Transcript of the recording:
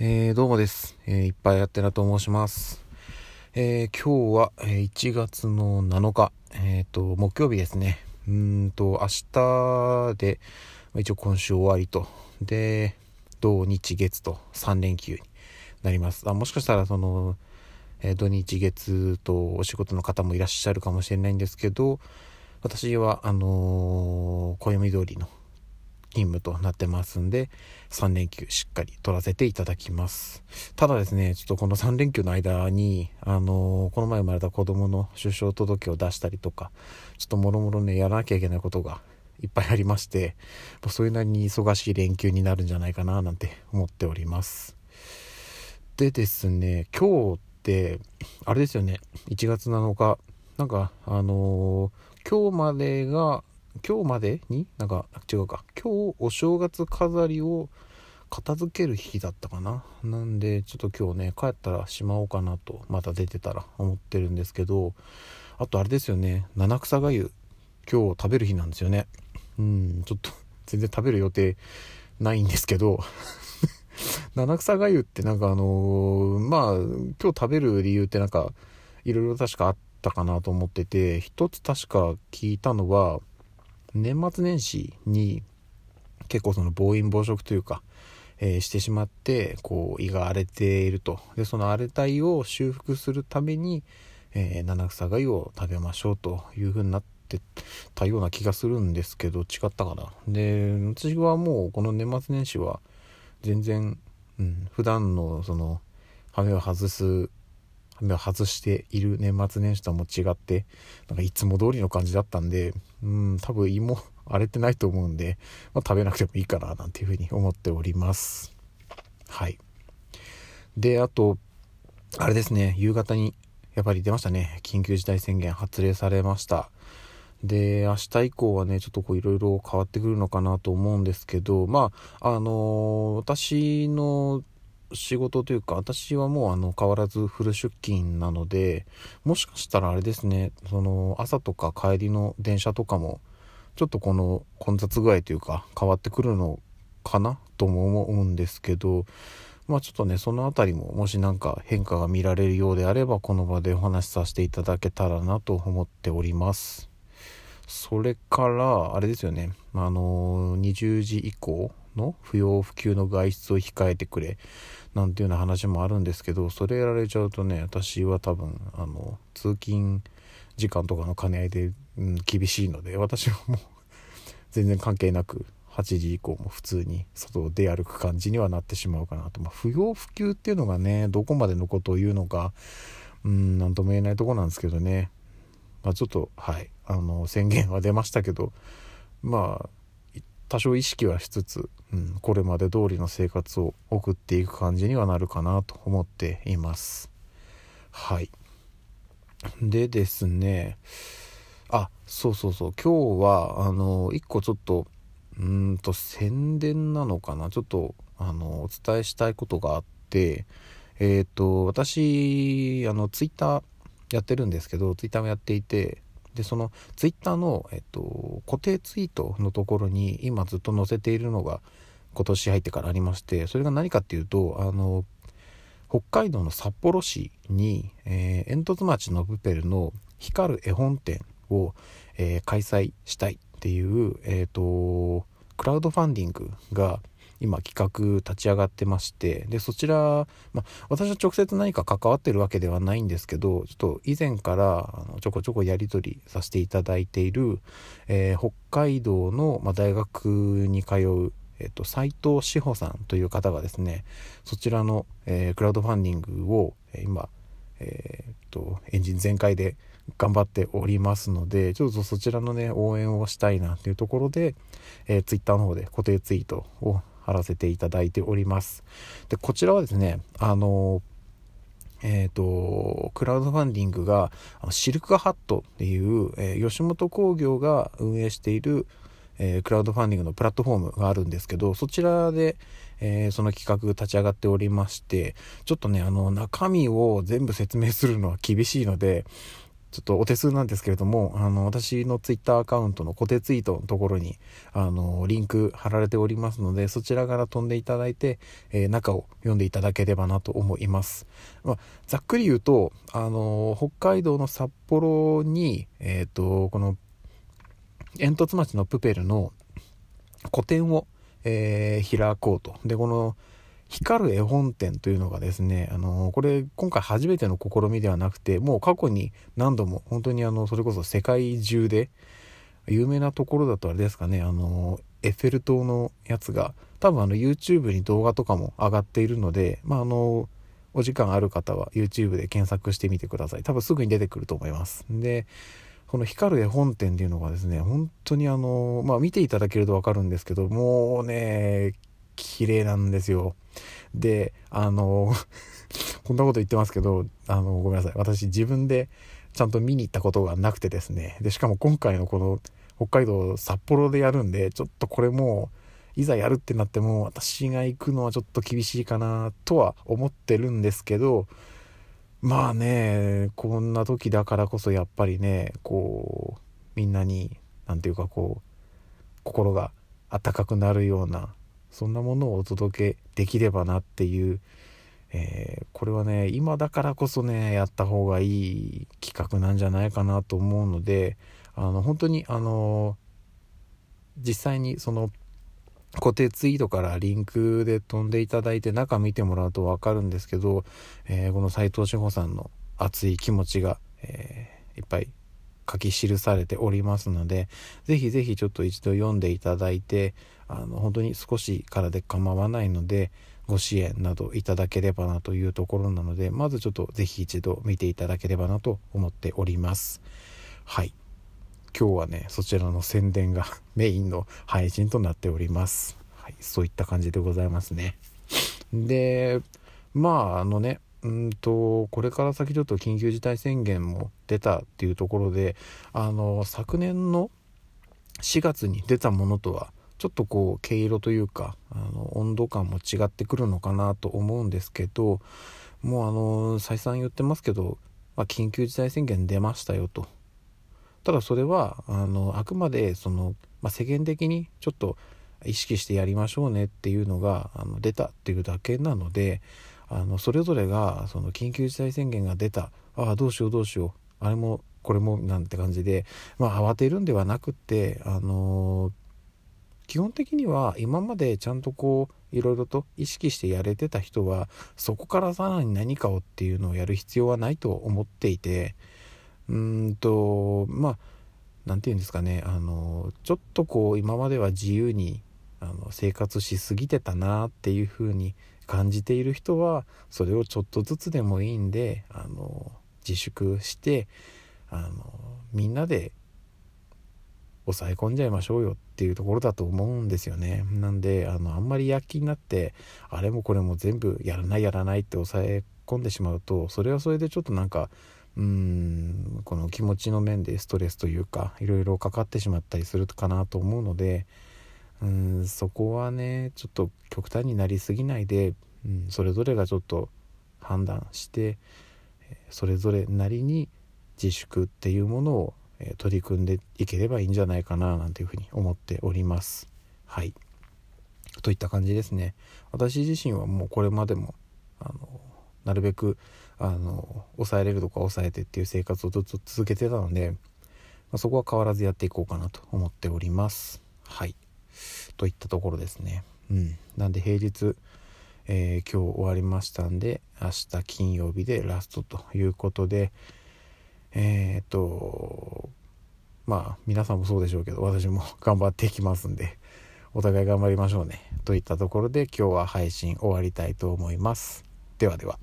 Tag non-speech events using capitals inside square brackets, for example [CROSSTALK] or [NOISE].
えー、どうもです。えー、いっぱいやってなと申します。えー、今日は、え1月の7日、えっ、と、木曜日ですね。うんと、明日で、一応今週終わりと。で、土日月と3連休になります。あもしかしたら、その、え土日月とお仕事の方もいらっしゃるかもしれないんですけど、私は、あの暦通りの勤務となってますんで、3連休しっかり取らせていただきます。ただですね、ちょっとこの3連休の間に、あのー、この前生まれた子供の出生届を出したりとか、ちょっともろもろね、やらなきゃいけないことがいっぱいありまして、それなりに忙しい連休になるんじゃないかな、なんて思っております。でですね、今日って、あれですよね、1月7日、なんか、あのー、今日までが今日までに？なんか違うか。今日お正月飾りを片付ける日だったかな。なんでちょっと今日ね帰ったらしまおうかなとまた出てたら思ってるんですけどあとあれですよね。七草がゆ今日食べる日なんですよね。うんちょっと全然食べる予定ないんですけど [LAUGHS] 七草がゆってなんかあのー、まあ今日食べる理由ってなんかいろいろ確かあったかなと思ってて一つ確か聞いたのは年末年始に結構その暴飲暴食というか、えー、してしまってこう胃が荒れていると。でその荒れた胃を修復するために、えー、七草がゆを食べましょうという風になってたような気がするんですけど違ったかな。で私はもうこの年末年始は全然、うん、普段のその羽を外す外している年末年始とも違ってなんかいつも通りの感じだったんでうん多分胃も [LAUGHS] 荒れてないと思うんで、まあ、食べなくてもいいかななんていうふうに思っております。はい。であとあれですね夕方にやっぱり出ましたね。緊急事態宣言発令されました。で明日以降はねちょっとこういろいろ変わってくるのかなと思うんですけどまああのー、私の仕事というか、私はもうあの変わらずフル出勤なので、もしかしたらあれですね、その朝とか帰りの電車とかも、ちょっとこの混雑具合というか変わってくるのかなとも思うんですけど、まあちょっとね、その辺りももし何か変化が見られるようであれば、この場でお話しさせていただけたらなと思っております。それから、あれですよね、あの20時以降の不要不急の外出を控えてくれなんていうような話もあるんですけどそれやられちゃうとね私は多分あの通勤時間とかの兼ね合いで、うん、厳しいので私はもう全然関係なく8時以降も普通に外を出歩く感じにはなってしまうかなと、まあ、不要不急っていうのがねどこまでのことを言うのかうん何とも言えないとこなんですけどね、まあ、ちょっとはいあの宣言は出ましたけどまあ多少意識はしつつ、うん、これまで通りの生活を送っていく感じにはなるかなと思っています。はい。でですね、あ、そうそうそう、今日は、あの、一個ちょっと、うんと、宣伝なのかな、ちょっと、あの、お伝えしたいことがあって、えっ、ー、と、私、あの、ツイッターやってるんですけど、ツイッターもやっていて、でそのツイッターの、えっと、固定ツイートのところに今ずっと載せているのが今年入ってからありましてそれが何かっていうとあの北海道の札幌市に、えー、煙突町のプペルの光る絵本展を、えー、開催したいっていう、えーとクラウドファンディングが今企画立ち上がってましてでそちら、まあ、私は直接何か関わってるわけではないんですけどちょっと以前からあのちょこちょこやり取りさせていただいている、えー、北海道の、まあ、大学に通うえっと、斉藤志保さんという方がですね、そちらの、えー、クラウドファンディングを、えー、今、えー、と、エンジン全開で頑張っておりますので、ちょっとそちらのね、応援をしたいなというところで、えー、ツイッターの方で固定ツイートを貼らせていただいております。で、こちらはですね、あの、えっ、ー、と、クラウドファンディングが、シルクハットっていう、えー、吉本興業が運営している、えー、クラウドファンディングのプラットフォームがあるんですけど、そちらで、えー、その企画立ち上がっておりまして、ちょっとね、あの、中身を全部説明するのは厳しいので、ちょっとお手数なんですけれども、あの、私のツイッターアカウントの固定ツイートのところに、あの、リンク貼られておりますので、そちらから飛んでいただいて、えー、中を読んでいただければなと思います。まあ、ざっくり言うと、あの、北海道の札幌に、えっ、ー、と、この、煙突町のプペルの個展を、えー、開こうと。で、この、光る絵本展というのがですね、あのこれ今回初めての試みではなくて、もう過去に何度も本当にあの、それこそ世界中で有名なところだとあれですかね、あのエッフェル塔のやつが多分あの YouTube に動画とかも上がっているので、まああの、お時間ある方は YouTube で検索してみてください。多分すぐに出てくると思います。で、この光る絵本展っていうのがですね、本当にあの、まあ見ていただけるとわかるんですけど、もうね、綺麗なんですよ。で、あの、[LAUGHS] こんなこと言ってますけど、あの、ごめんなさい。私自分でちゃんと見に行ったことがなくてですね。で、しかも今回のこの北海道札幌でやるんで、ちょっとこれもう、いざやるってなっても、私が行くのはちょっと厳しいかなとは思ってるんですけど、まあね、こんな時だからこそやっぱりね、こう、みんなに、なんていうかこう、心が温かくなるようなそんなものをお届けできればなっていう、えー、これはね今だからこそねやった方がいい企画なんじゃないかなと思うのであの本当にあの実際にその固定ツイートからリンクで飛んでいただいて中見てもらうと分かるんですけど、えー、この斉藤志保さんの熱い気持ちが、えー、いっぱい書き記されておりますので、ぜひぜひちょっと一度読んでいただいて、あの、本当に少しからで構わないので、ご支援などいただければなというところなので、まずちょっとぜひ一度見ていただければなと思っております。はい。今日はね、そちらの宣伝が [LAUGHS] メインの配信となっております。はい。そういった感じでございますね。で、まあ、あのね、うんとこれから先ちょっと緊急事態宣言も出たっていうところであの昨年の4月に出たものとはちょっとこう毛色というかあの温度感も違ってくるのかなと思うんですけどもうあの再三言ってますけど、まあ、緊急事態宣言出ましたよと。ただそれはあのあくまでその、まあ、世間的にちょっと意識してやりましょうねっていうのがあの出たっていうだけなのであのそれぞれがその緊急事態宣言が出た。ああどうしようどうしよう。あれもこれもなんて感じで、まあ、慌てるんではなくってあの、基本的には今までちゃんとこういろいろと意識してやれてた人はそこからさらに何かをっていうのをやる必要はないと思っていて。うんとまあ何て言うんですかね。あのちょっとこう今までは自由にあの生活しすぎてたなっていうふうに感じている人はそれをちょっとずつでもいいんであの自粛してあのみんなで抑え込んじゃいましょうよっていうところだと思うんですよね。なんであのあんまり躍起になってあれもこれも全部やらないやらないって抑え込んでしまうとそれはそれでちょっとなんかうーんこの気持ちの面でストレスというかいろいろかかってしまったりするかなと思うのでうんそこはねちょっと極端になりすぎないで、うん、それぞれがちょっと判断してそれぞれなりに自粛っていうものを取り組んでいければいいんじゃないかななんていうふうに思っております。はいといった感じですね。私自身はもうこれまでもあのなるべくあの抑えれるとか抑えてっていう生活をずっと続けてたので、まあ、そこは変わらずやっていこうかなと思っております。はい。といったところですね。うん。なんで平日、えー、今日終わりましたんで、明日金曜日でラストということで、えー、っと、まあ皆さんもそうでしょうけど、私も [LAUGHS] 頑張っていきますんで、お互い頑張りましょうね。といったところで今日は配信終わりたいと思います。ではでは。